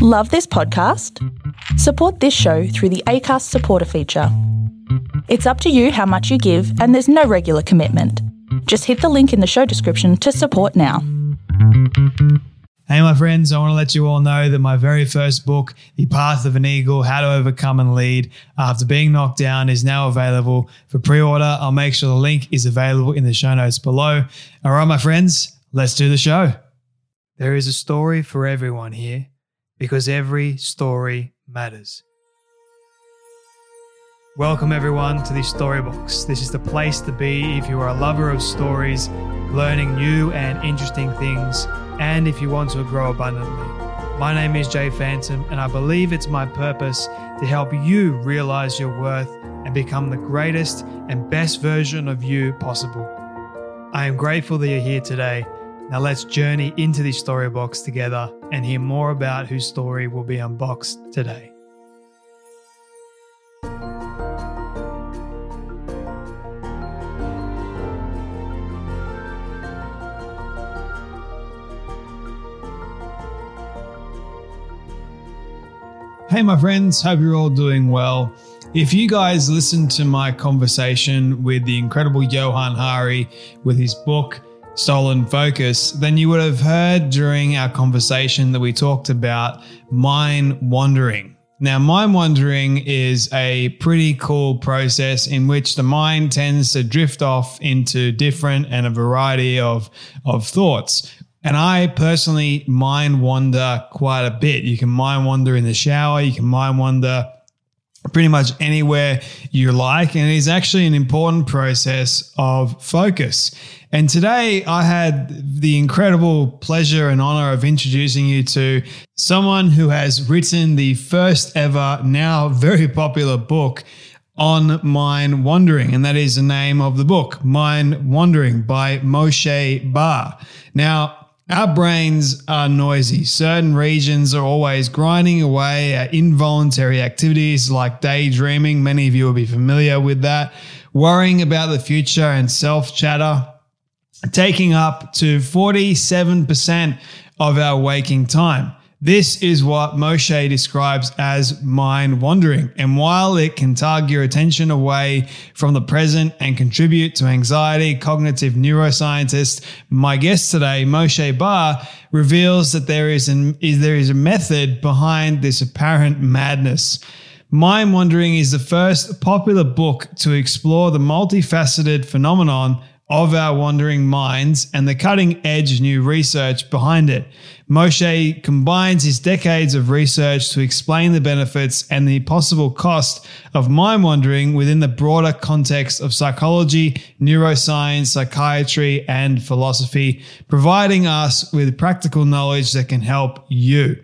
Love this podcast? Support this show through the ACAST supporter feature. It's up to you how much you give, and there's no regular commitment. Just hit the link in the show description to support now. Hey, my friends, I want to let you all know that my very first book, The Path of an Eagle How to Overcome and Lead After Being Knocked Down, is now available for pre order. I'll make sure the link is available in the show notes below. All right, my friends, let's do the show. There is a story for everyone here because every story matters. Welcome, everyone, to the Storybox. This is the place to be if you are a lover of stories, learning new and interesting things, and if you want to grow abundantly. My name is Jay Phantom, and I believe it's my purpose to help you realize your worth and become the greatest and best version of you possible. I am grateful that you're here today. Now let's journey into this story box together and hear more about whose story will be unboxed today. Hey, my friends, hope you're all doing well. If you guys listened to my conversation with the incredible Johann Hari with his book, Stolen Focus, then you would have heard during our conversation that we talked about mind wandering. Now, mind wandering is a pretty cool process in which the mind tends to drift off into different and a variety of, of thoughts. And I personally mind wander quite a bit. You can mind wander in the shower, you can mind wander pretty much anywhere you like. And it is actually an important process of focus. And today I had the incredible pleasure and honor of introducing you to someone who has written the first ever, now very popular book on mind wandering. And that is the name of the book, Mind Wandering by Moshe Bar. Now, our brains are noisy. Certain regions are always grinding away at involuntary activities like daydreaming. Many of you will be familiar with that. Worrying about the future and self chatter, taking up to 47% of our waking time. This is what Moshe describes as mind wandering. And while it can tug your attention away from the present and contribute to anxiety, cognitive neuroscientist, my guest today, Moshe Bar, reveals that there is, an, is, there is a method behind this apparent madness. Mind Wandering is the first popular book to explore the multifaceted phenomenon of our wandering minds and the cutting edge new research behind it. Moshe combines his decades of research to explain the benefits and the possible cost of mind wandering within the broader context of psychology, neuroscience, psychiatry, and philosophy, providing us with practical knowledge that can help you.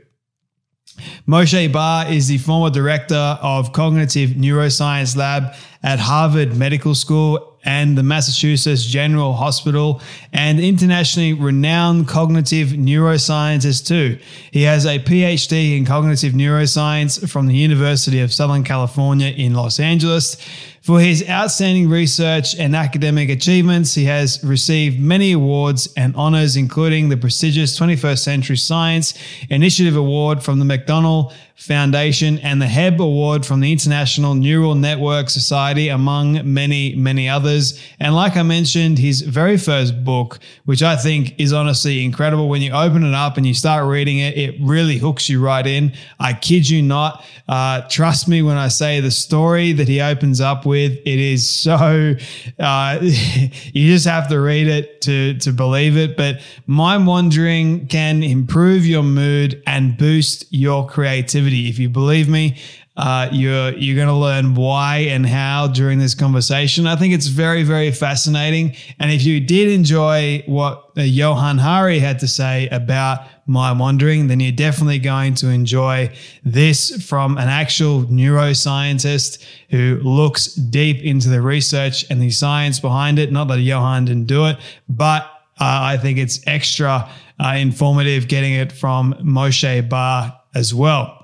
Moshe Bar is the former director of Cognitive Neuroscience Lab at Harvard Medical School and the Massachusetts General Hospital, and internationally renowned cognitive neuroscientist too. He has a PhD in cognitive neuroscience from the University of Southern California in Los Angeles. For his outstanding research and academic achievements, he has received many awards and honors, including the prestigious 21st Century Science Initiative Award from the McDonnell Foundation and the Hebb Award from the International Neural Network Society, among many, many others. And like I mentioned, his very first book, which I think is honestly incredible. When you open it up and you start reading it, it really hooks you right in. I kid you not. Uh, trust me when I say the story that he opens up with, it is so, uh, you just have to read it to, to believe it. But mind wandering can improve your mood and boost your creativity. If you believe me, uh, you're you're going to learn why and how during this conversation. I think it's very very fascinating. And if you did enjoy what uh, Johann Hari had to say about mind wandering, then you're definitely going to enjoy this from an actual neuroscientist who looks deep into the research and the science behind it. Not that Johann didn't do it, but uh, I think it's extra uh, informative getting it from Moshe Bar as well.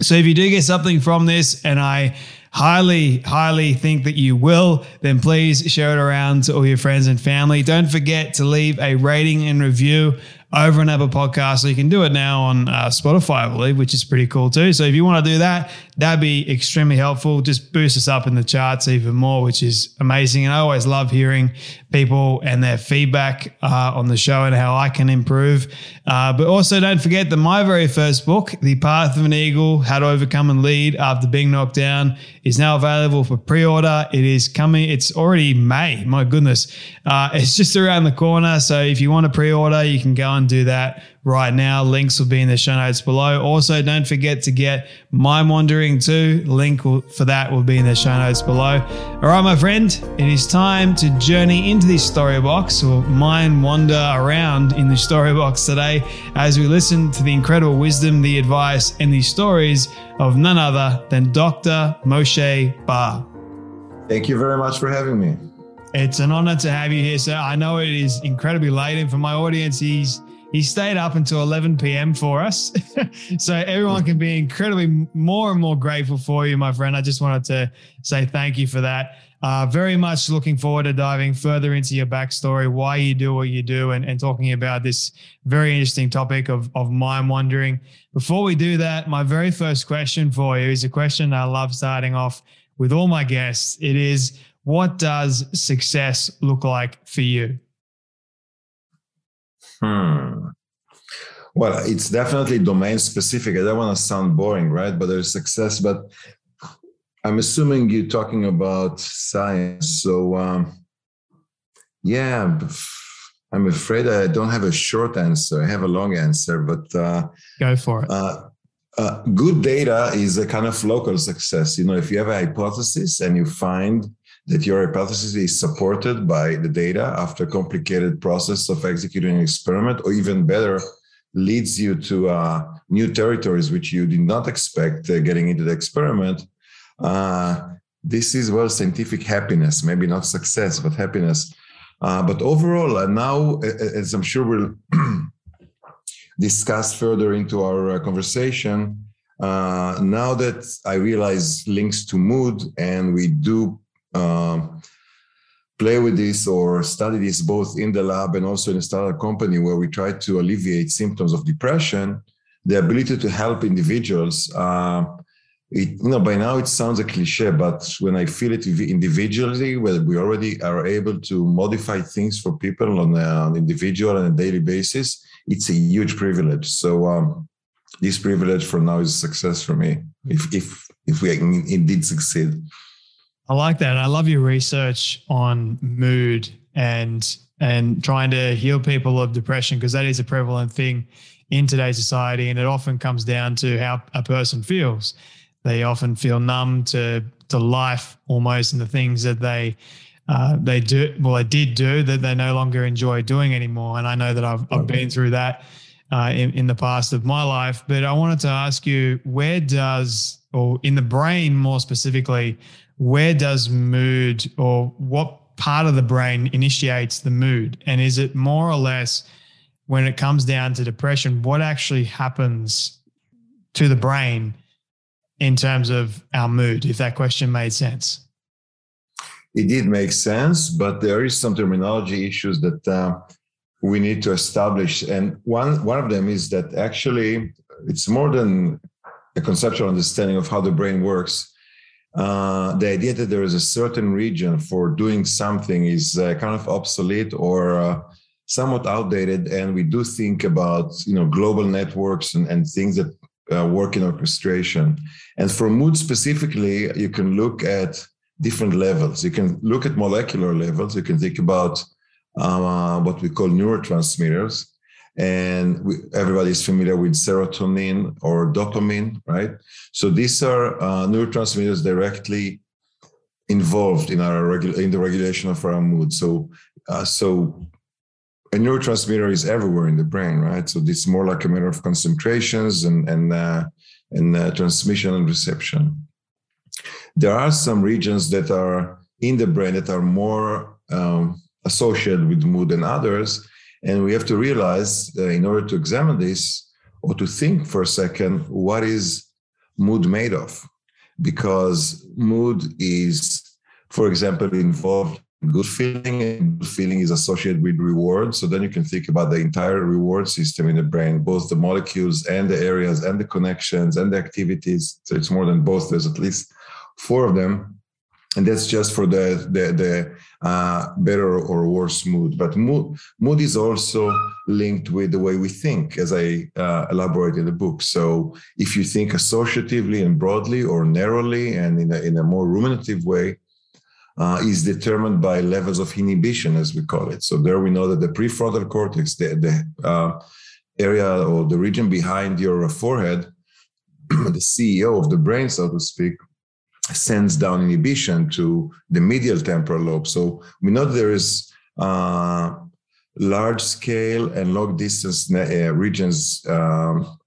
So if you do get something from this, and I highly, highly think that you will, then please share it around to all your friends and family. Don't forget to leave a rating and review over on Apple Podcasts. So you can do it now on uh, Spotify, I believe, which is pretty cool too. So if you want to do that, that'd be extremely helpful. Just boost us up in the charts even more, which is amazing. And I always love hearing people and their feedback uh, on the show and how I can improve. Uh, but also don't forget that my very first book, The Path of an Eagle, How to Overcome and Lead After Being Knocked Down, is now available for pre-order. It is coming. It's already May. My goodness. Uh, it's just around the corner. So if you want to pre-order, you can go and do that right now. Links will be in the show notes below. Also, don't forget to get Mind Wandering too. Link for that will be in the show notes below. All right, my friend, it is time to journey into this story box or mind wander around in the story box today as we listen to the incredible wisdom, the advice, and the stories of none other than Dr. Moshe Bar. Thank you very much for having me. It's an honor to have you here, sir. I know it is incredibly late, and for my audience, he's he stayed up until 11 p.m. for us. so everyone can be incredibly more and more grateful for you, my friend. I just wanted to say thank you for that. Uh, very much looking forward to diving further into your backstory, why you do what you do, and, and talking about this very interesting topic of, of mind wandering. Before we do that, my very first question for you is a question I love starting off with all my guests. It is, what does success look like for you? Hmm. Well, it's definitely domain specific. I don't want to sound boring, right? But there's success. But I'm assuming you're talking about science. So, um, yeah, I'm afraid I don't have a short answer. I have a long answer, but uh, go for it. Uh, uh, good data is a kind of local success. You know, if you have a hypothesis and you find that your hypothesis is supported by the data after a complicated process of executing an experiment, or even better, leads you to uh, new territories which you did not expect uh, getting into the experiment. Uh, this is well scientific happiness, maybe not success, but happiness. Uh, but overall, uh, now, as I'm sure we'll discuss further into our uh, conversation, now that I realize links to mood and we do um, play with this or study this both in the lab and also in a startup company where we try to alleviate symptoms of depression, the ability to help individuals. Uh, it, you know, by now it sounds a cliche, but when I feel it individually, where we already are able to modify things for people on, a, on individual and a daily basis, it's a huge privilege. So um, this privilege for now is a success for me. If if if we indeed succeed. I like that. I love your research on mood and and trying to heal people of depression because that is a prevalent thing in today's society and it often comes down to how a person feels. They often feel numb to to life almost and the things that they uh, they do well they did do that they no longer enjoy doing anymore. And I know that I've I've been through that uh, in, in the past of my life. But I wanted to ask you, where does or in the brain more specifically, where does mood or what part of the brain initiates the mood? And is it more or less when it comes down to depression, what actually happens to the brain in terms of our mood, if that question made sense? It did make sense, but there is some terminology issues that uh, we need to establish. And one, one of them is that actually it's more than a conceptual understanding of how the brain works uh, the idea that there is a certain region for doing something is uh, kind of obsolete or uh, somewhat outdated and we do think about you know global networks and, and things that uh, work in orchestration. And for mood specifically you can look at different levels. You can look at molecular levels. You can think about uh, what we call neurotransmitters and we, everybody is familiar with serotonin or dopamine, right? So these are uh, neurotransmitters directly involved in our regu- in the regulation of our mood. So, uh, so a neurotransmitter is everywhere in the brain, right? So it's more like a matter of concentrations and and uh, and uh, transmission and reception. There are some regions that are in the brain that are more um, associated with mood than others and we have to realize uh, in order to examine this or to think for a second, what is mood made of? Because mood is, for example, involved good feeling and good feeling is associated with reward so then you can think about the entire reward system in the brain both the molecules and the areas and the connections and the activities. So it's more than both. There's at least four of them and that's just for the the, the uh, better or worse mood but mood mood is also linked with the way we think as i uh, elaborate in the book so if you think associatively and broadly or narrowly and in a, in a more ruminative way uh, is determined by levels of inhibition, as we call it. So there we know that the prefrontal cortex, the, the uh, area or the region behind your forehead, the CEO of the brain, so to speak, sends down inhibition to the medial temporal lobe. So we know there is uh, large scale and long distance uh, regions um,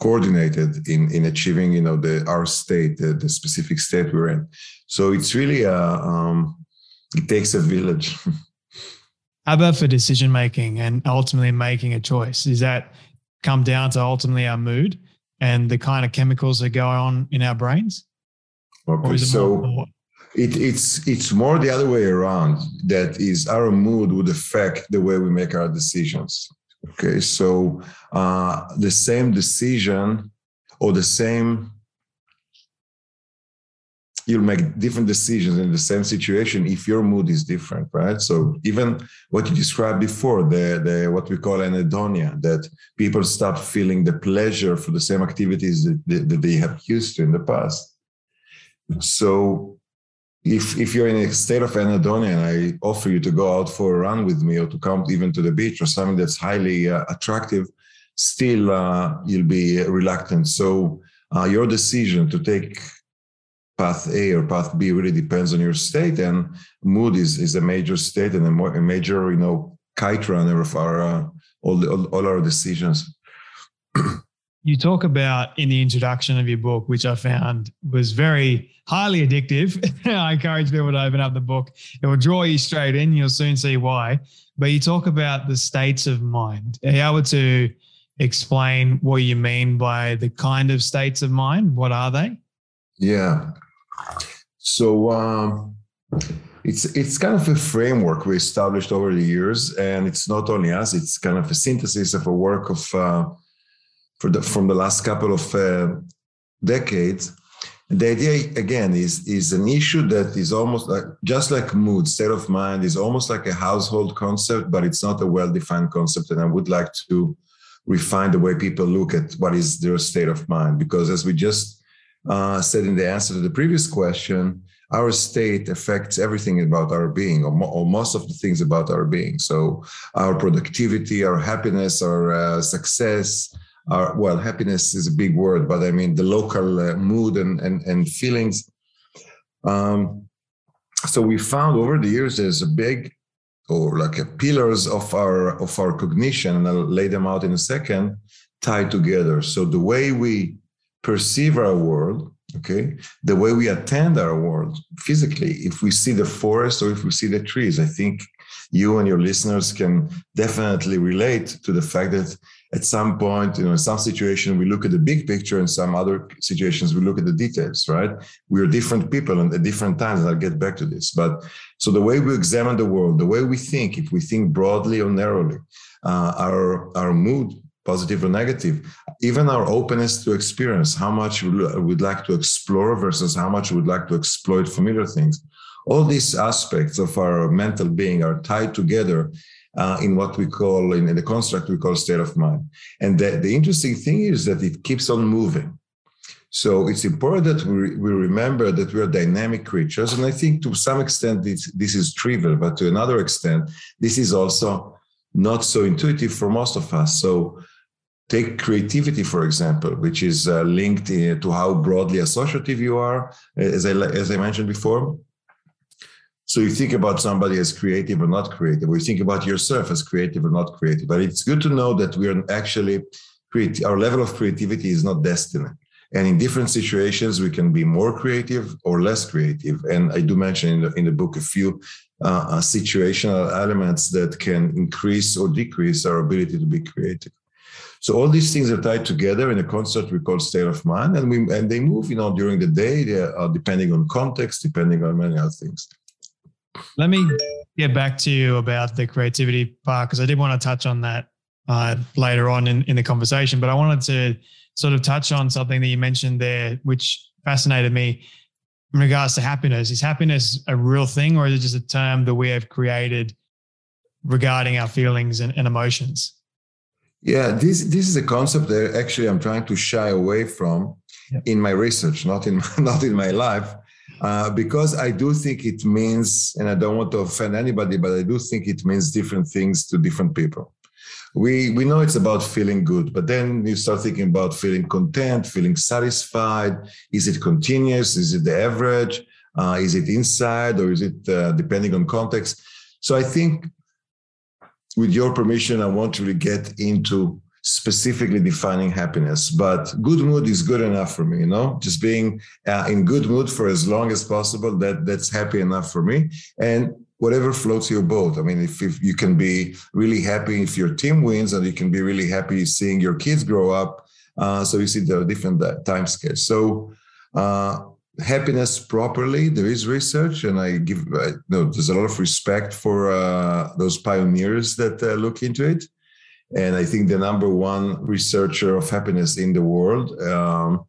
coordinated in in achieving you know the our state the, the specific state we're in. So it's really a um, it takes a village. How about for decision making and ultimately making a choice? Is that come down to ultimately our mood and the kind of chemicals that go on in our brains okay so it, it's it's more the other way around that is our mood would affect the way we make our decisions Okay, so uh, the same decision or the same, you'll make different decisions in the same situation if your mood is different, right? So even what you described before, the, the what we call anhedonia, that people stop feeling the pleasure for the same activities that, that they have used to in the past. So if if you're in a state of anhedonia and I offer you to go out for a run with me or to come even to the beach or something that's highly uh, attractive, still uh, you'll be reluctant. So uh, your decision to take path A or path B really depends on your state, and mood is is a major state and a, more, a major you know kite runner of our uh, all, the, all all our decisions. you talk about in the introduction of your book, which I found was very highly addictive. I encourage people to open up the book. It will draw you straight in. You'll soon see why. But you talk about the states of mind. Are you able to explain what you mean by the kind of states of mind? What are they? Yeah. So um, it's it's kind of a framework we established over the years, and it's not only us. It's kind of a synthesis of a work of. Uh, for the, from the last couple of uh, decades. The idea again is is an issue that is almost like just like mood, state of mind is almost like a household concept, but it's not a well-defined concept. And I would like to refine the way people look at what is their state of mind, because as we just uh, said in the answer to the previous question, our state affects everything about our being, or, mo- or, most of the things about our being. So our productivity, our happiness, our uh, success, our well happiness is a big word but i mean the local uh, mood and, and and feelings. Um, so we found over the years there's a big or like a pillars of our of our cognition and i'll lay them out in a second tied together. So the way we perceive our world okay the way we attend our world physically if we see the forest or if we see the trees i think you and your listeners can definitely relate to the fact that at some point, you know, in some situation, we look at the big picture, and some other situations, we look at the details, right? We are different people and at different times, and I'll get back to this. But so the way we examine the world, the way we think, if we think broadly or narrowly, uh, our our mood, positive or negative, even our openness to experience, how much we'd like to explore versus how much we'd like to exploit familiar things. All these aspects of our mental being are tied together uh, in what we call in, in, the construct we call state of mind. And the, the interesting thing is that it keeps on moving. So it's important that we, we remember that we are dynamic creatures. And I think to some extent this, this is trivial, but to another extent, this is also not so intuitive for most of us. So take creativity, for example, which is uh, linked to how broadly associative you are, as I, as I mentioned before. So you think about somebody as creative or not creative, or you think about yourself as creative or not creative. But it's good to know that we are actually create our level of creativity is not destiny. And in different situations, we can be more creative or less creative. And I do mention in the, in the book a few uh, uh, situational elements that can increase or decrease our ability to be creative. So all these things are tied together in a concept we call state of mind, and we and they move, you know, during the day, they are, depending on context, depending on many other things. Let me get back to you about the creativity part because I did want to touch on that uh, later on in, in the conversation, but I wanted to sort of touch on something that you mentioned there, which fascinated me in regards to happiness. Is happiness a real thing or is it just a term that we have created regarding our feelings and, and emotions? Yeah, this this is a concept that actually I'm trying to shy away from yep. in my research, not in not in my life, uh, because I do think it means, and I don't want to offend anybody, but I do think it means different things to different people. We we know it's about feeling good, but then you start thinking about feeling content, feeling satisfied. Is it continuous? Is it the average? Uh, is it inside or is it uh, depending on context? So I think with your permission, I want to really get into specifically defining happiness. But good mood is good enough for me, you know, just being uh, in good mood for as long as possible. That that's happy enough for me. And whatever floats your boat. I mean, if, if you can be really happy if your team wins, and you can be really happy seeing your kids grow up. Uh, so you see the different uh, time scales. So uh, happiness properly. There is research, and I give you know, there's a lot of respect for uh, those pioneers that uh, look into it. And I think the number one researcher of happiness in the world. Um,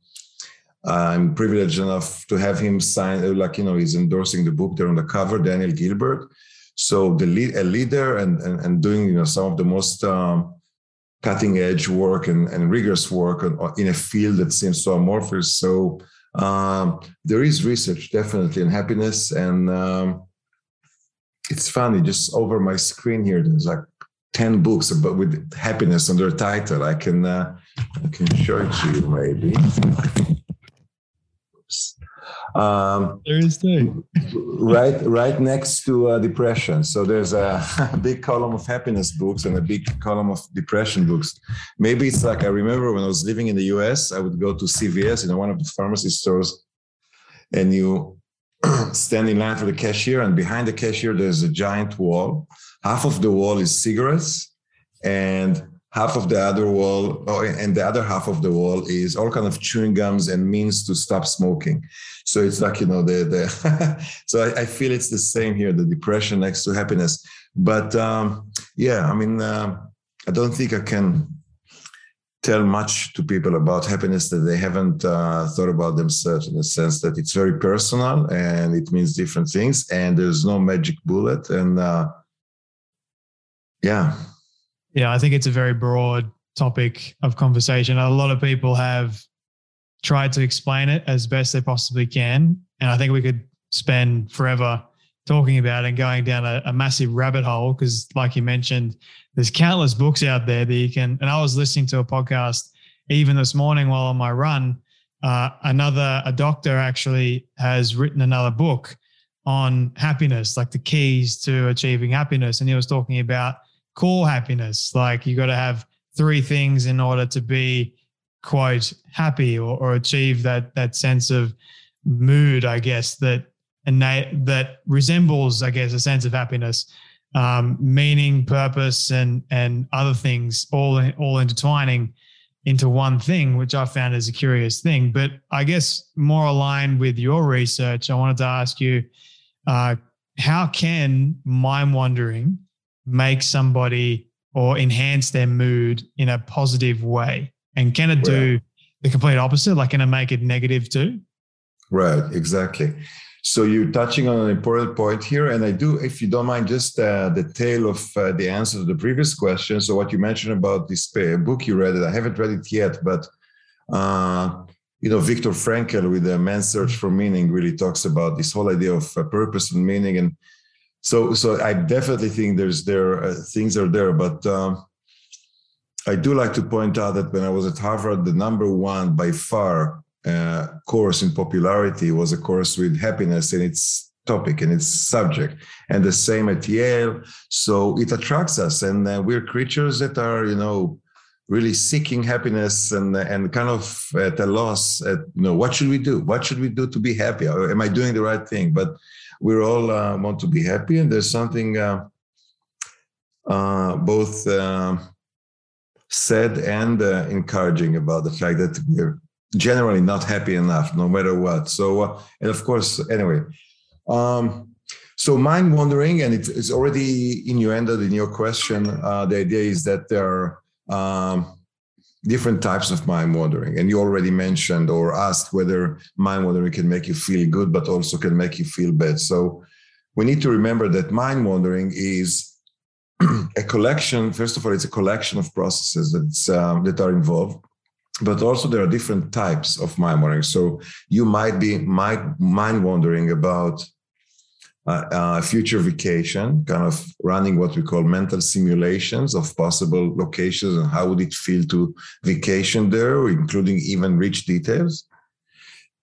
I'm privileged enough to have him sign, uh, like you know, he's endorsing the book there on the cover, Daniel Gilbert. So the lead, a leader and, and and doing you know some of the most um, cutting edge work and, and rigorous work in a field that seems so amorphous. So um, there is research definitely in happiness, and um, it's funny. Just over my screen here, there's like ten books about with happiness under title. I can uh, I can show it to you maybe. Um, there is too. right, right next to uh, depression. So there's a, a, big column of happiness books and a big column of depression books. Maybe it's like I remember when I was living in the U.S., I would go to CVS, you know, one of the pharmacy stores, and you stand in line for the cashier, and behind the cashier there's a giant wall. Half of the wall is cigarettes, and half of the other wall oh, and the other half of the wall is all kind of chewing gums and means to stop smoking so it's like you know the the so I, I, feel it's the same here the depression next to happiness but um, yeah i mean uh, i don't think i can tell much to people about happiness that they haven't uh, thought about themselves in the sense that it's very personal and it means different things and there's no magic bullet and uh, yeah yeah, I think it's a very broad topic of conversation. A lot of people have tried to explain it as best they possibly can. And I think we could spend forever talking about and going down a, a massive rabbit hole because, like you mentioned, there's countless books out there that you can. And I was listening to a podcast even this morning while on my run. Uh, another, a doctor actually has written another book on happiness, like the keys to achieving happiness. And he was talking about core happiness. Like you got to have three things in order to be quote happy or, or achieve that that sense of mood, I guess that innate that resembles, I guess, a sense of happiness, um, meaning, purpose, and and other things all all intertwining into one thing, which I found is a curious thing. But I guess more aligned with your research, I wanted to ask you, uh, how can mind wandering make somebody or enhance their mood in a positive way? And can it do the complete opposite? Like, can it make it negative too? Right, exactly. So you're touching on an important point here, and I do, if you don't mind, just uh, the tail of uh, the answer to the previous question. So what you mentioned about this book you read, it, I haven't read it yet, but uh, you know, Viktor Frankl with the Man's Search for Meaning really talks about this whole idea of uh, purpose and meaning, and so so I definitely think there's there uh, things are there, but um, I do like to point out that when I was at Harvard, the number one by far uh, course in popularity was a course with happiness in its topic and its subject, and the same at Yale. So it attracts us, and uh, we're creatures that are you know really seeking happiness and and kind of at a loss at you know what should we do? What should we do to be happy? Am i doing the right thing? But we're all uh, want to be happy, and there's something uh, uh, both uh, sad and encouraging about the fact that we're generally not happy enough, no matter what. So, uh, and of course, anyway. Um, So mind wandering, and it, it's already innuendoed in your question. Uh, the idea is that there are um, different types of mind wandering, and you already mentioned or asked whether mind wandering can make you feel good, but also can make you feel bad. So we need to remember that mind wandering is a collection. First of all, it's a collection of processes um, that are involved but also there are different types of mind wandering. So you might be mind, wandering about a future vacation, kind of running what we call mental simulations of possible locations and how would it feel to vacation there, including even rich details.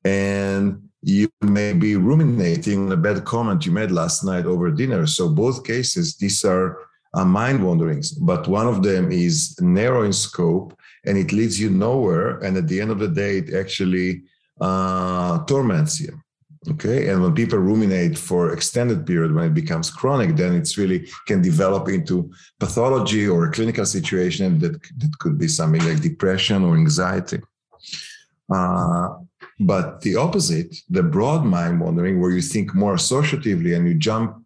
And you may be ruminating on a bad comment you made last night over dinner. So both cases, these are uh, mind wanderings, but one of them is narrow in scope and it leads you nowhere. And at the end of the day, it actually uh, torments you. Okay. And when people ruminate for extended period, when it becomes chronic, then it's really can develop into pathology or a clinical situation that, that could be something like depression or anxiety. Uh, but the opposite, the broad mind wandering, where you think more associatively and you jump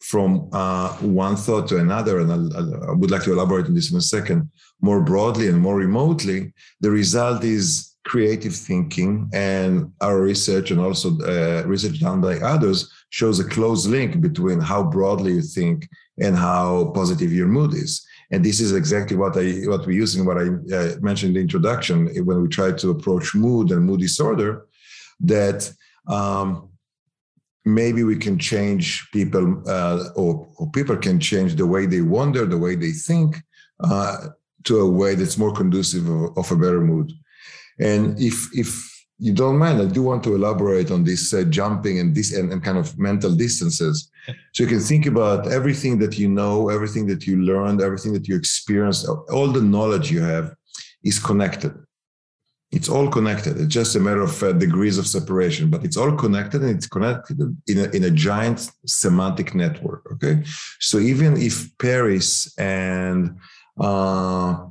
from uh, one thought to another, and I'll, I would like to elaborate on this in a second, more broadly and more remotely, the result is creative thinking and our research and also uh, research done by others shows a close link between how broadly you think and how positive your mood is. And this is exactly what i what we use in what i uh, mentioned in the introduction when we try to approach mood and mood disorder that um, maybe we can change people uh, or, or, people can change the way they wonder the way they think uh, to a way that's more conducive of, of a better mood and if if you don't mind, I do want to elaborate on this uh, jumping and this and, and, kind of mental distances. So you can think about everything that you know, everything that you learned, everything that you experienced, all the knowledge you have is connected. It's all connected. It's just a matter of uh, degrees of separation, but it's all connected and it's connected in a, in a giant semantic network. Okay. So even if Paris and uh,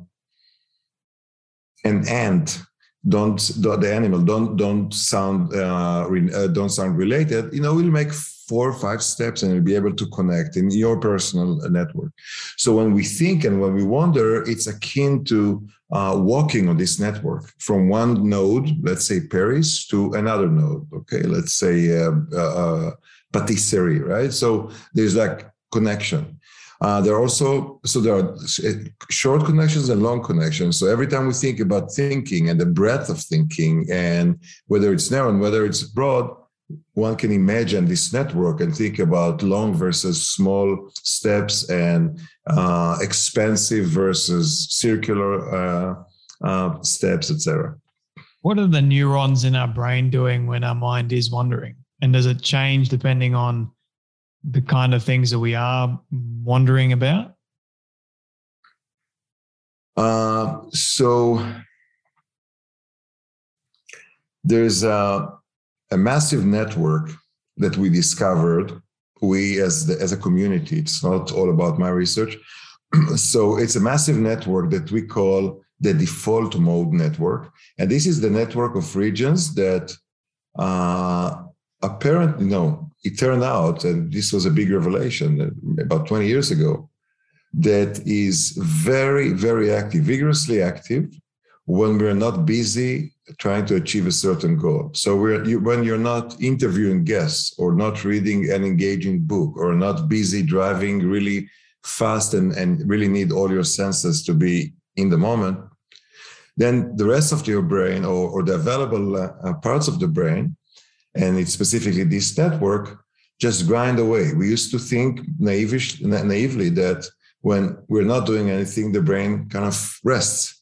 an ant don't the animal don't don't sound uh, uh, don't sound related you know we'll make four or five steps and we'll be able to connect in your personal network. So when we think and when we wonder it's akin to uh, walking on this network from one node let's say paris to another node okay? Let's say uh, uh, uh patisserie right? So there's like connection uh, there are also so there are short connections and long connections. So every time we think about thinking and the breadth of thinking, and whether it's narrow and whether it's broad, one can imagine this network and think about long versus small steps and uh, expensive versus circular uh, uh, steps, etc. What are the neurons in our brain doing when our mind is wandering? And does it change depending on the kind of things that we are wondering about? Uh, so there's a, a, massive network that we discovered. We as the, as a community, it's not all about my research. so it's a massive network that we call the default mode network, and this is the network of regions that uh, apparently no it turned out, and this was a big revelation about 20 years ago, that is very, very active, vigorously active when we're not busy trying to achieve a certain goal. So you, when you're not interviewing guests or not reading an engaging book or not busy driving really fast and, and really need all your senses to be in the moment, then the rest of your brain or, or the available uh, parts of the brain and it's specifically this network, just grind away. We used to think naivish, naively that when we're not doing anything, the brain kind of rests.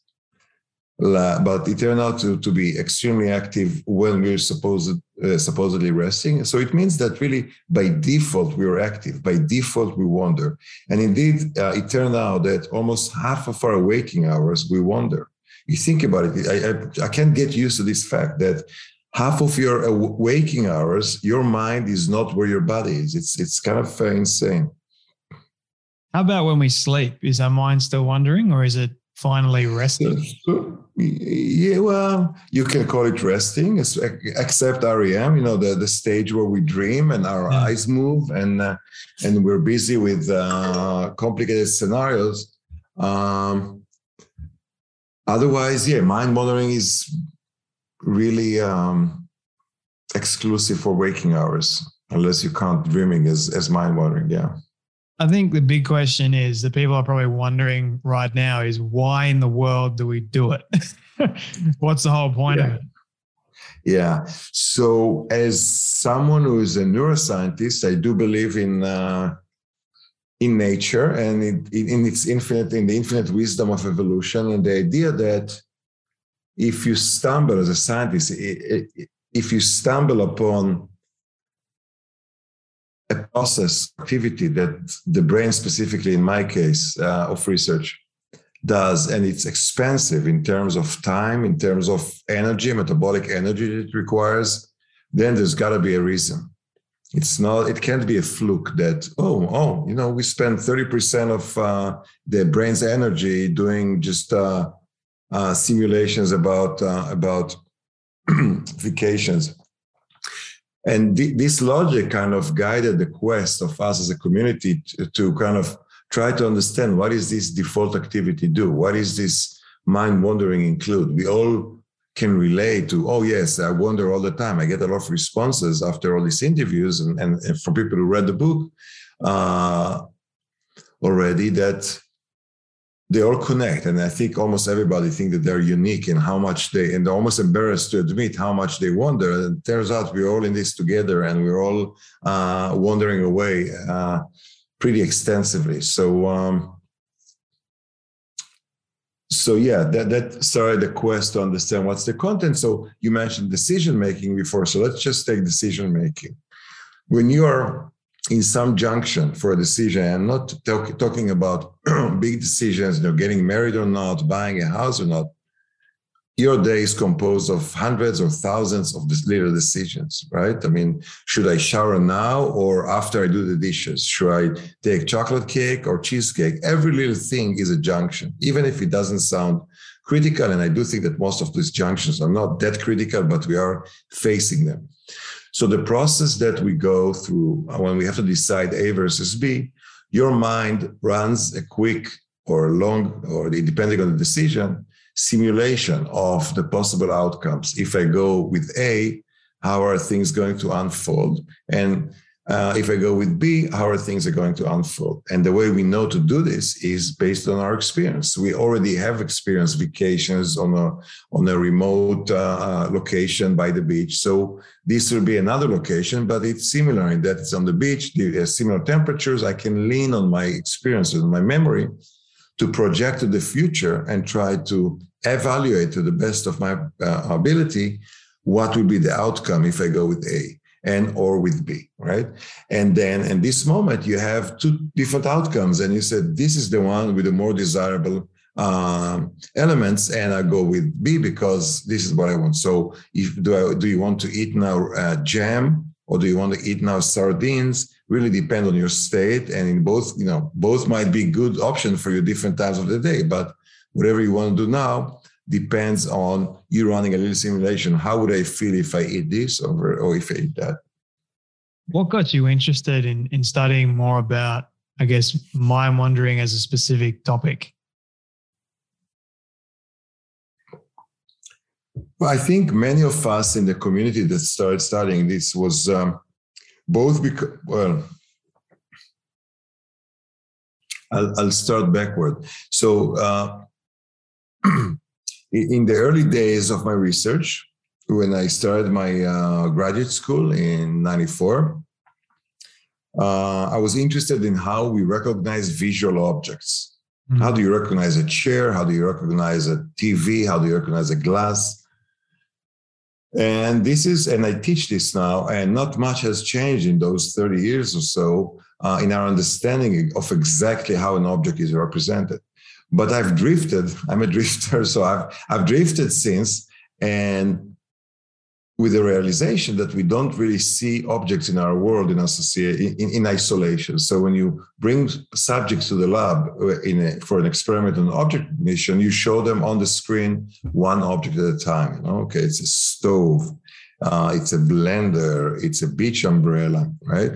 But it turned out to, to be extremely active when we're supposed, uh, supposedly resting. So it means that really by default we're active. By default we wander. And indeed, uh, it turned out that almost half of our waking hours we wander. You think about it. I, I, I can't get used to this fact that half of your waking hours, your mind is not where your body is. It's it's kind of uh, insane. How about when we sleep? Is our mind still wandering, or is it finally resting? Yeah, well, you can call it resting, except REM. You know, the the stage where we dream and our yeah. eyes move, and uh, and we're busy with uh, complicated scenarios. Um, otherwise, yeah, mind wandering is really um, exclusive for waking hours, unless you count dreaming as as mind wandering. Yeah. I think the big question is that people are probably wondering right now is why in the world do we do it? What's the whole point yeah. of it? Yeah. So, as someone who is a neuroscientist, I do believe in uh, in nature and in, in its infinite, in the infinite wisdom of evolution, and the idea that if you stumble as a scientist, if you stumble upon a process activity that the brain specifically in my case uh, of research does and it's expensive in terms of time in terms of energy metabolic energy it requires then there's got to be a reason. It's not it can't be a fluke that oh oh you know we spend 30% of uh, the brain's energy doing just uh, uh simulations about uh, about vacations. And th- this logic kind of guided the quest of us as a community to, to kind of try to understand what is this default activity do? What is this mind wandering include? We all can relate to oh yes i wonder all the time. I get a lot of responses after all these interviews and, and, and for people who read the book uh, already that they all connect and i think almost everybody think that they're unique in how much they and they're almost embarrassed to admit how much they wonder. And it turns out we're all in this together and we're all uh, wandering away uh, pretty extensively. So um, so yeah that that started the quest to understand what's the content. So you mentioned decision making before so let's just take decision making when you're in some junction for a decision. I'm not talk, talking about big decisions, you know, getting married or not, buying a house or not. Your day is composed of hundreds or thousands of these little decisions, right? I mean, should I shower now or after I do the dishes? Should I take chocolate cake or cheesecake? Every little thing is a junction, even if it doesn't sound critical. And I do think that most of these junctions are not that critical, but we are facing them. So the process that we go through uh, when we have to decide A versus B, your mind runs a quick or long, or depending on the decision, simulation of the possible outcomes. If I go with A, how are things going to unfold? And uh, if I go with B, how are things are going to unfold? And the way we know to do this is based on our experience. We already have experienced vacations on a on a remote uh, uh, location by the beach. So this will be another location, but it's similar in that it's on the beach, the uh, similar temperatures. I can lean on my experiences, my memory, to project to the future and try to evaluate to the best of my uh, ability what will be the outcome if I go with A and or with B, right? And then in this moment, you have two different outcomes, and you said this is the one with the more desirable um, elements, and I go with B because this is what I want. So, if do I do you want to eat now uh, jam or do you want to eat now sardines? Really depend on your state, and in both, you know, both might be good option for you different times of the day. But whatever you want to do now, depends on you running a little simulation. How would I feel if I eat this or, or if I eat that? What got you interested in, in studying more about, I guess, mind wandering as a specific topic? Well, I think many of us in the community that started studying this was um, both because, well, I'll, I'll start backward. So, uh, in the early days of my research, when I started my uh, graduate school in 94, uh, I was interested in how we recognize visual objects. Mm-hmm. How do you recognize a chair? How do you recognize a TV? How do you recognize a glass? And this is, and I teach this now, and not much has changed in those 30 years or so uh, in our understanding of exactly how an object is represented but I've drifted. I'm a drifter, so I've I've drifted since. And with the realization that we don't really see objects in our world in, in, in isolation. So when you bring subjects to the lab uh, a, for an experiment on object mission, you show them on the screen one object at a time. Okay, it's a stove, uh, it's a blender, it's a beach umbrella, right?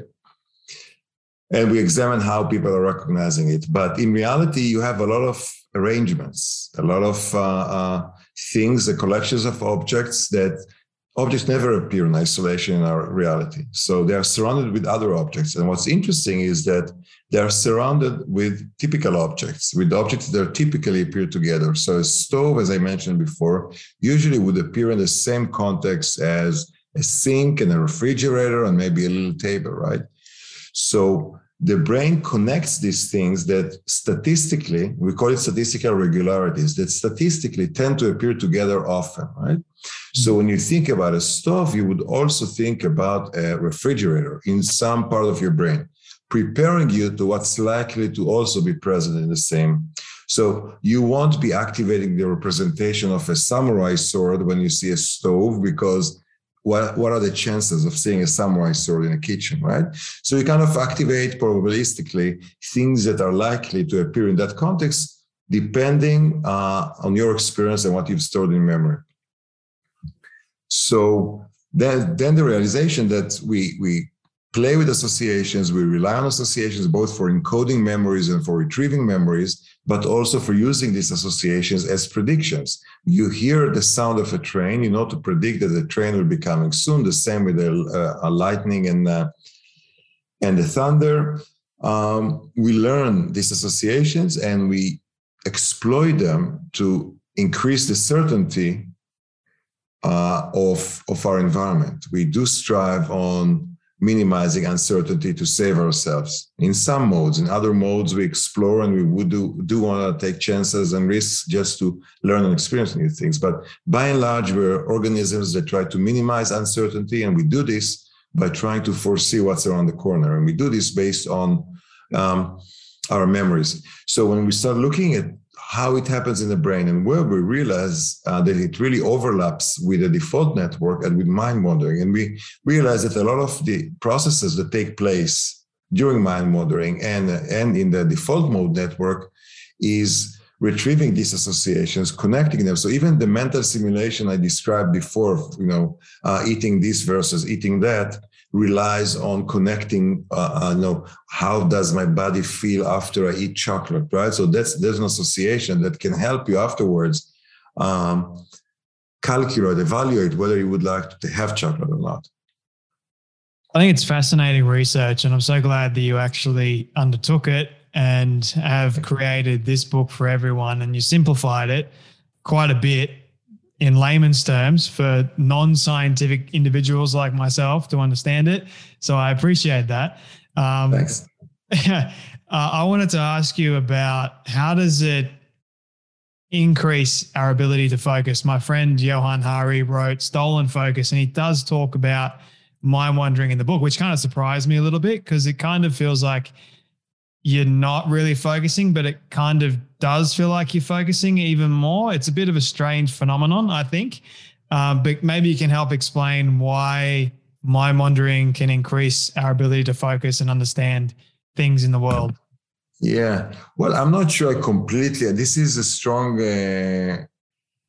And we examine how people are recognizing it. But in reality, you have a lot of arrangements, a lot of uh, uh, things, the collections of objects that objects never appear in isolation in our reality. So they are surrounded with other objects. And what's interesting is that they are surrounded with typical objects, with objects that typically appear together. So a stove, as I mentioned before, usually would appear in the same context as a sink and a refrigerator and maybe a little table, right? So the brain connects these things that statistically, we call it statistical regularities, that statistically tend to appear together often, right? So when you think about a stove, you would also think about a refrigerator in some part of your brain, preparing you to what's likely to also be present in the same. So you won't be activating the representation of a samurai sword when you see a stove because what, what are the chances of seeing a samurai sword in a kitchen, right? So you kind of activate probabilistically things that are likely to appear in that context, depending uh, on your experience and what you've stored in memory. So then, then the realization that we we play with associations, we rely on associations both for encoding memories and for retrieving memories, but also for using these associations as predictions. You hear the sound of a train, you know to predict that the train will be coming soon. The same with the lightning and uh, and the thunder. Um, we learn these associations and we exploit them to increase the certainty uh, of of our environment. We do strive on minimizing uncertainty to save ourselves. In some modes in other modes we explore and we would do, do want to take chances and risks just to learn and experience new things. But by and large we're organisms that try to minimize uncertainty and we do this by trying to foresee what's around the corner. And we do this based on um, our memories. So when we start looking at how it happens in the brain and where we realize uh, that it really overlaps with the default network and with mind wandering. And we realize that a lot of the processes that take place during mind wandering and, and in the default mode network is retrieving these associations, connecting them. So even the mental simulation I described before, you know, uh, eating this versus eating that, relies on connecting uh, uh, you know how does my body feel after i eat chocolate right? So that's there's an association that can help you afterwards um, calculate evaluate whether you would like to have chocolate or not. I think it's fascinating research and i'm so glad that you actually undertook it and have created this book for everyone and you simplified it quite a bit in layman's terms for non-scientific individuals like myself to understand it. So I appreciate that. Um, Thanks. uh, I wanted to ask you about how does it increase our ability to focus? My friend Johann Hari wrote Stolen Focus, and he does talk about mind wandering in the book, which kind of surprised me a little bit because it kind of feels like you're not really focusing, but it kind of does feel like you're focusing even more. It's a bit of a strange phenomenon, I think. Uh, but maybe you can help explain why mind wandering can increase our ability to focus and understand things in the world. Yeah. Well, I'm not sure I completely. This is a strong uh,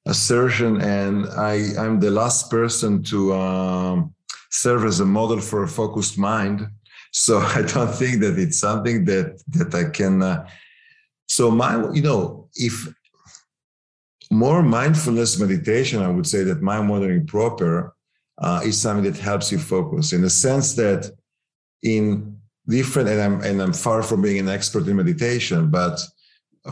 assertion, and I, I'm the last person to um, serve as a model for a focused mind. So I don't think that it's something that that I can. Uh, so my, you know, if more mindfulness meditation, I would say that mind wandering proper uh, is something that helps you focus in the sense that in different, and I'm and I'm far from being an expert in meditation, but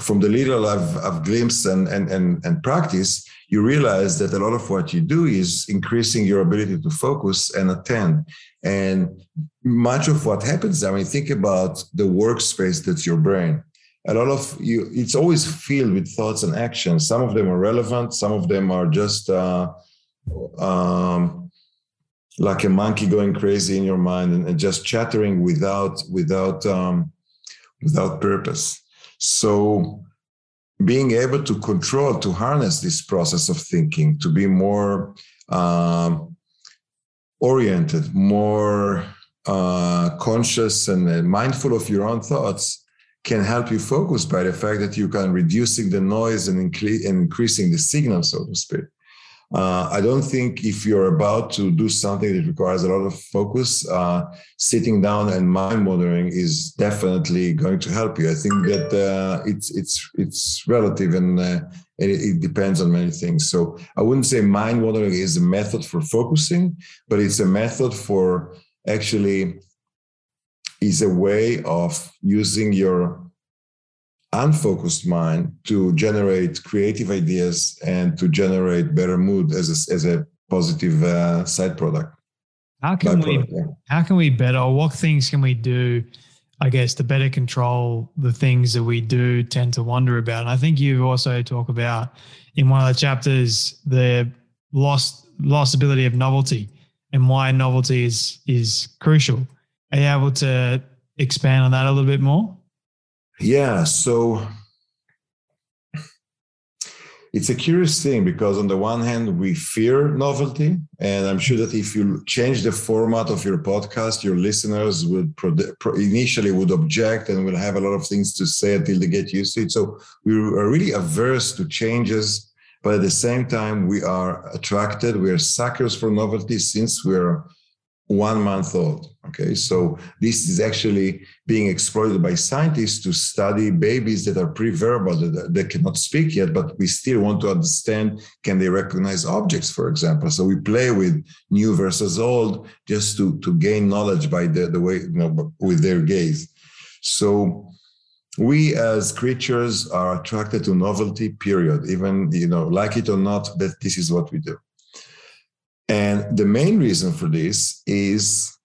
from the little I've, I've glimpsed and, and, and, and practice, you realize that a lot of what you do is increasing your ability to focus and attend. And much of what happens, I mean, think about the workspace that's your brain. A lot of you, it's always filled with thoughts and actions. Some of them are relevant, some of them are just uh, um, like a monkey going crazy in your mind and, and just chattering without without um, without purpose. So being able to control, to harness this process of thinking, to be more um, oriented, more uh, conscious and uh, mindful of your own thoughts can help you focus by the fact that you can reducing the noise and, incre- and increasing the signal, so to speak. Uh, I don't think if you're about to do something that requires a lot of focus, uh, sitting down and mind wandering is definitely going to help you. I think that uh, it's it's it's relative and, uh, it, it, depends on many things. So I wouldn't say mind wandering is a method for focusing, but it's a method for actually is a way of using your unfocused mind to generate creative ideas and to generate better mood as a, as a positive uh, side product. How can we yeah. how can we better? What things can we do? I guess to better control the things that we do tend to wonder about. And I think you also talk about in one of the chapters the lost lost ability of novelty and why novelty is is crucial. Are you able to expand on that a little bit more? Yeah. So it's a curious thing because on the one hand we fear novelty and i'm sure that if you change the format of your podcast your listeners would initially would object and will have a lot of things to say until they get used to it so we are really averse to changes but at the same time we are attracted we are suckers for novelty since we're one month old. Okay, so this is actually being exploited by scientists to study babies that are pre-verbal, that they cannot speak yet, but we still want to understand can they recognize objects, for example. So we play with new versus old just to, to gain knowledge by the, the way, you know, with their gaze. So we as creatures are attracted to novelty, period. Even, you know, like it or not, that this is what we do. And the main reason for this is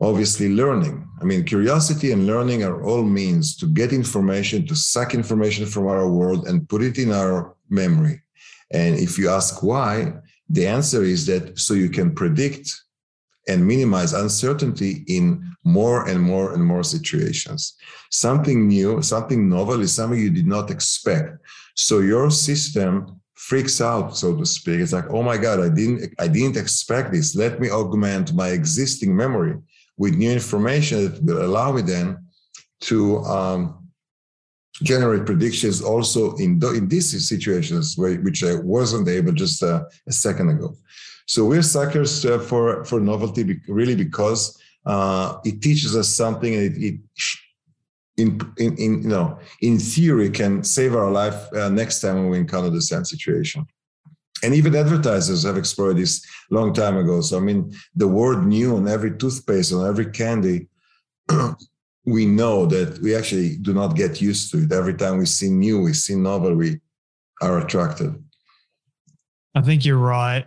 obviously learning. I mean, curiosity and learning are all means to get information, to suck information from our world and put it in our memory. And if you ask why, the answer is that so you can predict and minimize uncertainty in more and more and more situations. Something new, something novel is something you did not expect. So your system freaks out, so to speak. It's like, oh my God, I didn't I didn't expect this. Let me augment my existing memory with new information that will allow me then to um, generate predictions also in, the, in these situations where, which I wasn't able just uh, a second ago. So we're suckers uh, for for novelty, really because uh, it teaches us something and it, it in, in, in, you know, in theory can save our life uh, next time when we encounter the same situation. And even advertisers have explored this long time ago. So, I mean, the word new on every toothpaste, on every candy, we know that we actually do not get used to it. Every time we see new, we see novel, we are attracted. I think you're right.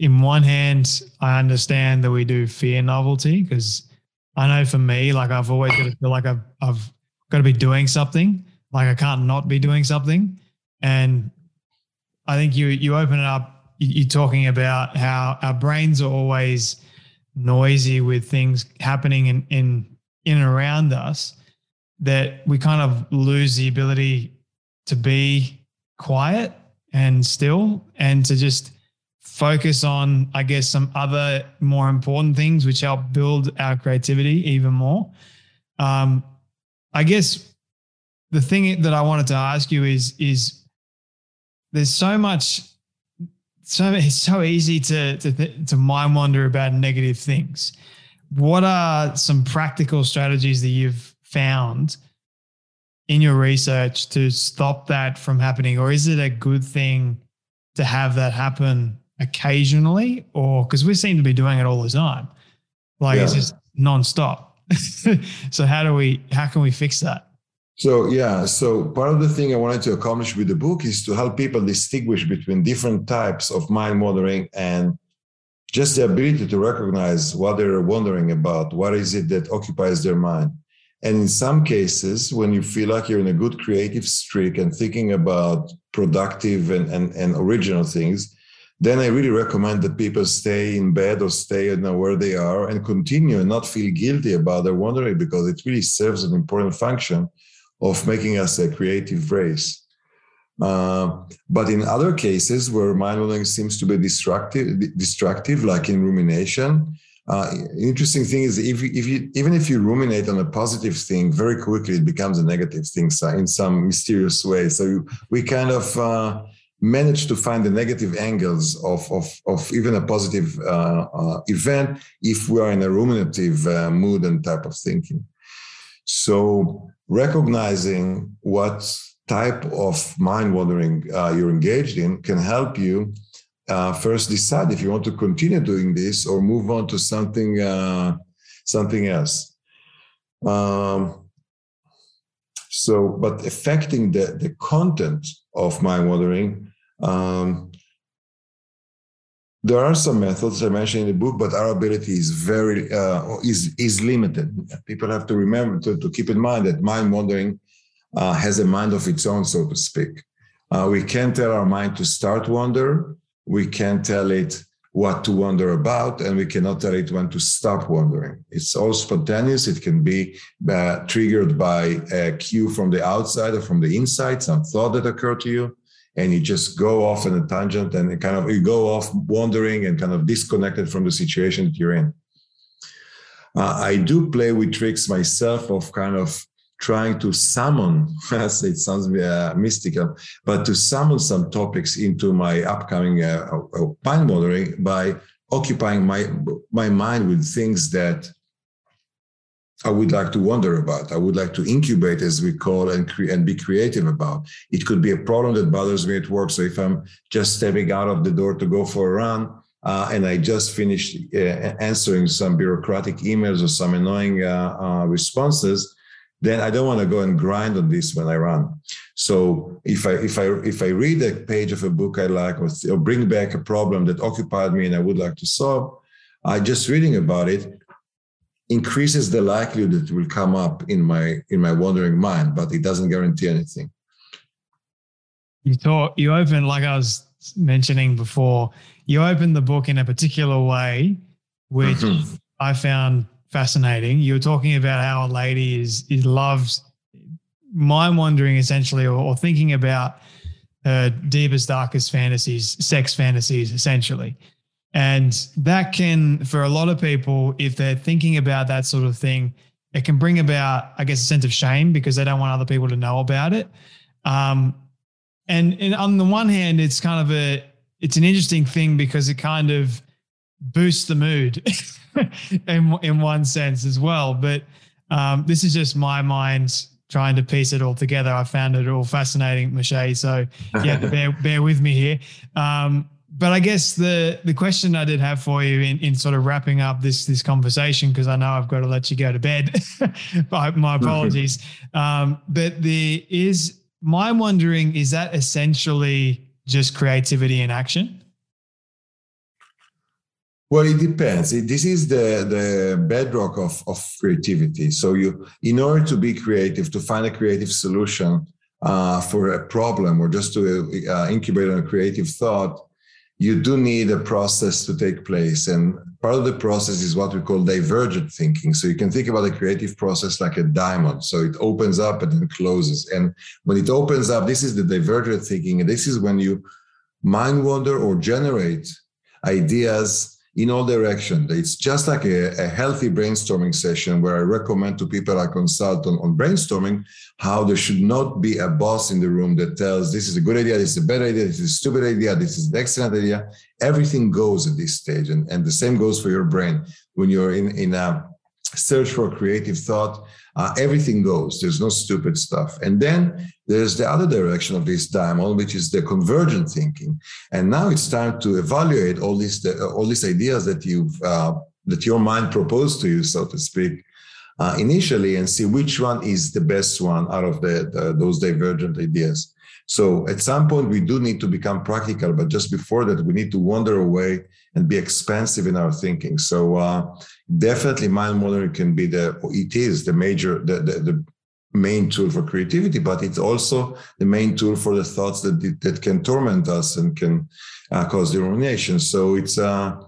In one hand, I understand that we do fear novelty because I know for me, like I've always got to feel like I've, I've got to be doing something. Like I can't not be doing something. And I think you you open it up. You're talking about how our brains are always noisy with things happening in in in and around us. That we kind of lose the ability to be quiet and still, and to just focus on, I guess, some other more important things which help build our creativity even more. Um, I guess the thing that I wanted to ask you is is there's so much so it's so easy to to to mind wander about negative things. What are some practical strategies that you've found in your research to stop that from happening or is it a good thing to have that happen occasionally or because we seem to be doing it all the time like yeah. it's just nonstop so how do we how can we fix that? So yeah, so part of the thing I wanted to accomplish with the book is to help people distinguish between different types of mind wandering and just the ability to recognize what they're wondering about, what is it that occupies their mind. And in some cases, when you feel like you're in a good creative streak and thinking about productive and, and, and original things, then I really recommend that people stay in bed or stay you know, where they are and continue and not feel guilty about their wandering because it really serves an important function of making us a creative race. Uh, but in other cases where mind wandering seems to be destructive, destructive like in rumination, uh, interesting thing is if if you even if you ruminate on a positive thing, very quickly it becomes a negative thing in some mysterious way. So we kind of uh, manage to find the negative angles of of, of even a positive uh, uh event if we are in a ruminative uh, mood and type of thinking. So recognizing what type of mind wandering uh, you're engaged in can help you uh, first decide if you want to continue doing this or move on to something uh, something else. Um, so, but affecting the, the content of mind wandering, um, there are some methods I mentioned in the book, but our ability is very uh, is is limited. People have to remember to, to keep in mind that mind wandering uh, has a mind of its own, so to speak. Uh, we can't tell our mind to start wander. We can't tell it what to wonder about, and we cannot tell it when to stop wondering. It's all spontaneous. It can be uh, triggered by a cue from the outside or from the inside, some thought that occurred to you, and you just go off in a tangent and kind of you go off wandering and kind of disconnected from the situation that you're in. Uh, I do play with tricks myself of kind of trying to summon, it sounds uh, mystical, but to summon some topics into my upcoming uh, uh, wandering by occupying my my mind with things that I would like to wonder about. I would like to incubate, as we call, and cre- and be creative about. It could be a problem that bothers me at work. So if I'm just stepping out of the door to go for a run, uh, and I just finished uh, answering some bureaucratic emails or some annoying uh, uh responses, then I don't want to go and grind on this when I run. So if I if I if I read a page of a book I like or, or bring back a problem that occupied me and I would like to solve, I just reading about it increases the likelihood that it will come up in my in my wandering mind, but it doesn't guarantee anything. You thought you opened like I was mentioning before. You opened the book in a particular way, which mm-hmm. I found fascinating. You were talking about how a lady is is loves mind wandering essentially, or, or thinking about her deepest, darkest fantasies, sex fantasies, essentially. And that can, for a lot of people, if they're thinking about that sort of thing, it can bring about, I guess, a sense of shame because they don't want other people to know about it. Um, and, and on the one hand, it's kind of a, it's an interesting thing because it kind of boosts the mood in in one sense as well. But um, this is just my mind trying to piece it all together. I found it all fascinating, Moshe. So yeah, bear bear with me here. Um, but I guess the the question I did have for you in, in sort of wrapping up this this conversation because I know I've got to let you go to bed. my, my apologies. Um, but the is my wondering is that essentially just creativity in action? Well, it depends. This is the, the bedrock of, of creativity. So you, in order to be creative, to find a creative solution uh, for a problem or just to uh, incubate a creative thought, you do need a process to take place. And part of the process is what we call divergent thinking. So you can think about a creative process like a diamond. So it opens up and then closes. And when it opens up, this is the divergent thinking. And this is when you mind wander or generate ideas in all directions. It's just like a, a, healthy brainstorming session where I recommend to people I consult on, on brainstorming how there should not be a boss in the room that tells this is a good idea, this is a bad idea, this is a stupid idea, this is an excellent idea. Everything goes at this stage. And, and the same goes for your brain. When you're in, in a search for creative thought, uh, everything goes. There's no stupid stuff. And then there's the other direction of this diamond, which is the convergent thinking. And now it's time to evaluate all these all these ideas that you've uh, that your mind proposed to you, so to speak, uh, initially, and see which one is the best one out of the, the, those divergent ideas. So at some point, we do need to become practical, but just before that, we need to wander away and be expansive in our thinking. So uh, definitely, mind wandering can be the it is the major the, the, the main tool for creativity, but it's also the main tool for the thoughts that that can torment us and can uh, cause rumination. So it's a uh,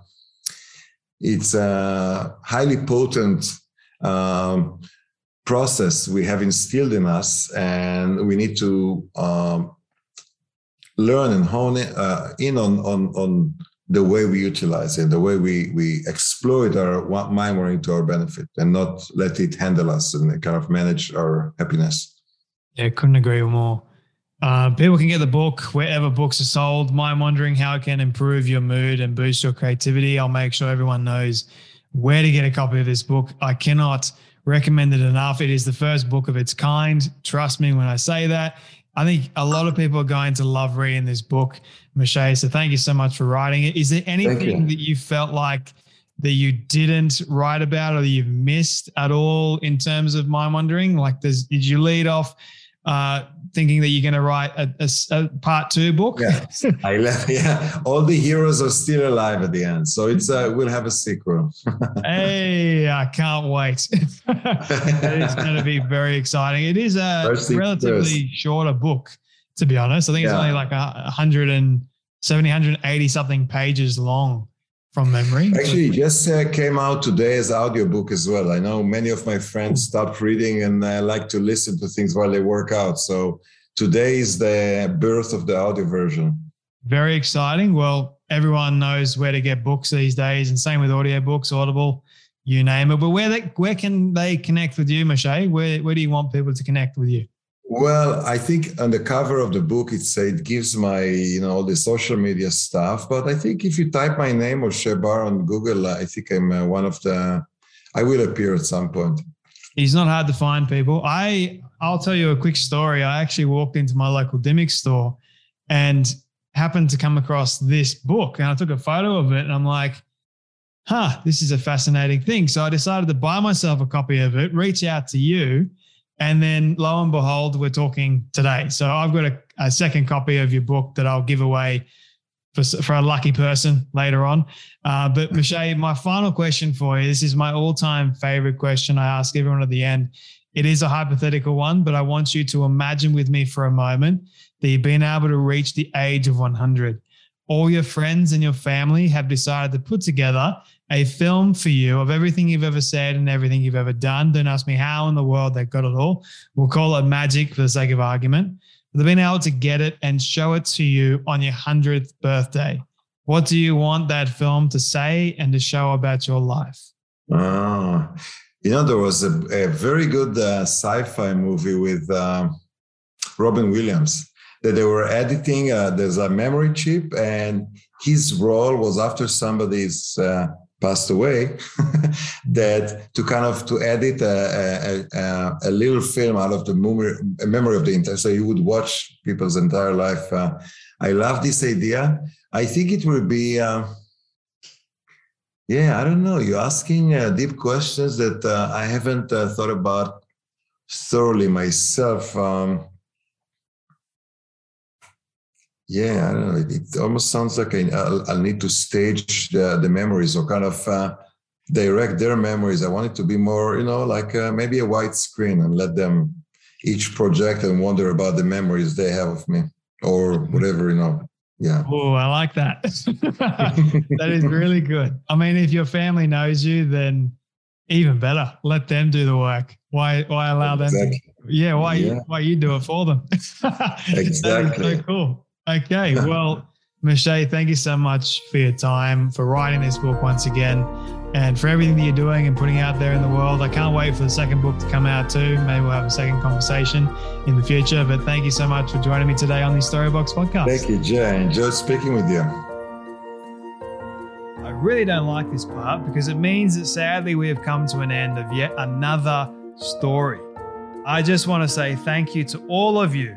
it's a highly potent um, process we have instilled in us, and we need to um, learn and hone uh, in on on on the way we utilize it, the way we we exploit our mind wandering to our benefit, and not let it handle us and kind of manage our happiness. Yeah, couldn't agree more. Uh, people can get the book wherever books are sold. Mind wandering how it can improve your mood and boost your creativity. I'll make sure everyone knows where to get a copy of this book. I cannot recommend it enough. It is the first book of its kind. Trust me when I say that. I think a lot of people are going to love reading this book, Moshe. So thank you so much for writing it. Is there anything you. that you felt like that you didn't write about or that you've missed at all in terms of mind wandering? Like, does, did you lead off uh, thinking that you're going to write a, a, a, part two book. Yeah. Yeah, all the heroes are still alive at the end, so it's uh, we'll have a sequel. hey, I can't wait. it's going to be very exciting. It is a relatively first. shorter book, to be honest. I think it's yeah. only like a hundred and 180 something pages long from memory? Actually, just uh, came out today as audiobook as well. I know many of my friends stopped reading and I like to listen to things while they work out. So today is the birth of the audio version. Very exciting. Well, everyone knows where to get books these days, and same with audiobooks, Audible, you name it. But where they, where can they connect with you, Moshe? Where where do you want people to connect with you? Well, I think on the cover of the book, it says it gives my, you know, all the social media stuff. But I think if you type my name Moshe Bar on Google, I think I'm uh, one of the, I will appear at some point. He's not hard to find, people. I, I'll tell you a quick story. I actually walked into my local Dymocks store and happened to come across this book and I took a photo of it and I'm like, huh, this is a fascinating thing. So I decided to buy myself a copy of it, reach out to you and then lo and behold, we're talking today. So I've got a, a second copy of your book that I'll give away for, for a lucky person later on. Uh, but Moshe, my final question for you this is my all time favorite question I ask everyone at the end. It is a hypothetical one, but I want you to imagine with me for a moment that you've been able to reach the age of 100. All your friends and your family have decided to put together a film for you of everything you've ever said and everything you've ever done. Don't ask me how in the world they got it all. We'll call it magic for the sake of argument. They've been able to get it and show it to you on your 100th birthday. What do you want that film to say and to show about your life? Oh, you know, there was a, a very good uh, sci fi movie with uh, Robin Williams that they were editing. Uh, there's a memory chip, and his role was after somebody's uh, passed away that to kind of to edit a, a, a, little film out of the memory, memory of the entire so you would watch people's entire life uh, i love this idea i think it will be uh, yeah i don't know you're asking uh, deep questions that uh, i haven't thought about thoroughly myself um, yeah, I don't know. It, almost sounds like I, will I'll need to stage the, the memories or kind of uh, direct their memories. I want it to be more, you know, like uh, maybe a white screen and let them each project and wonder about the memories they have of me or whatever, you know. Yeah. Oh, I like that. that is really good. I mean, if your family knows you, then even better. Let them do the work. Why? Why allow exactly. them? To, yeah. Why? Yeah. Why you do it for them? exactly. so cool. Okay. Well, Moshe, thank you so much for your time, for writing this book once again, and for everything that you're doing and putting out there in the world. I can't wait for the second book to come out too. Maybe we'll have a second conversation in the future. But thank you so much for joining me today on the Storybox podcast. Thank you, Jay. Enjoyed speaking with you. I really don't like this part because it means that sadly we have come to an end of yet another story. I just want to say thank you to all of you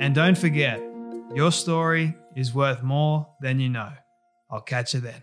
and don't forget, your story is worth more than you know. I'll catch you then.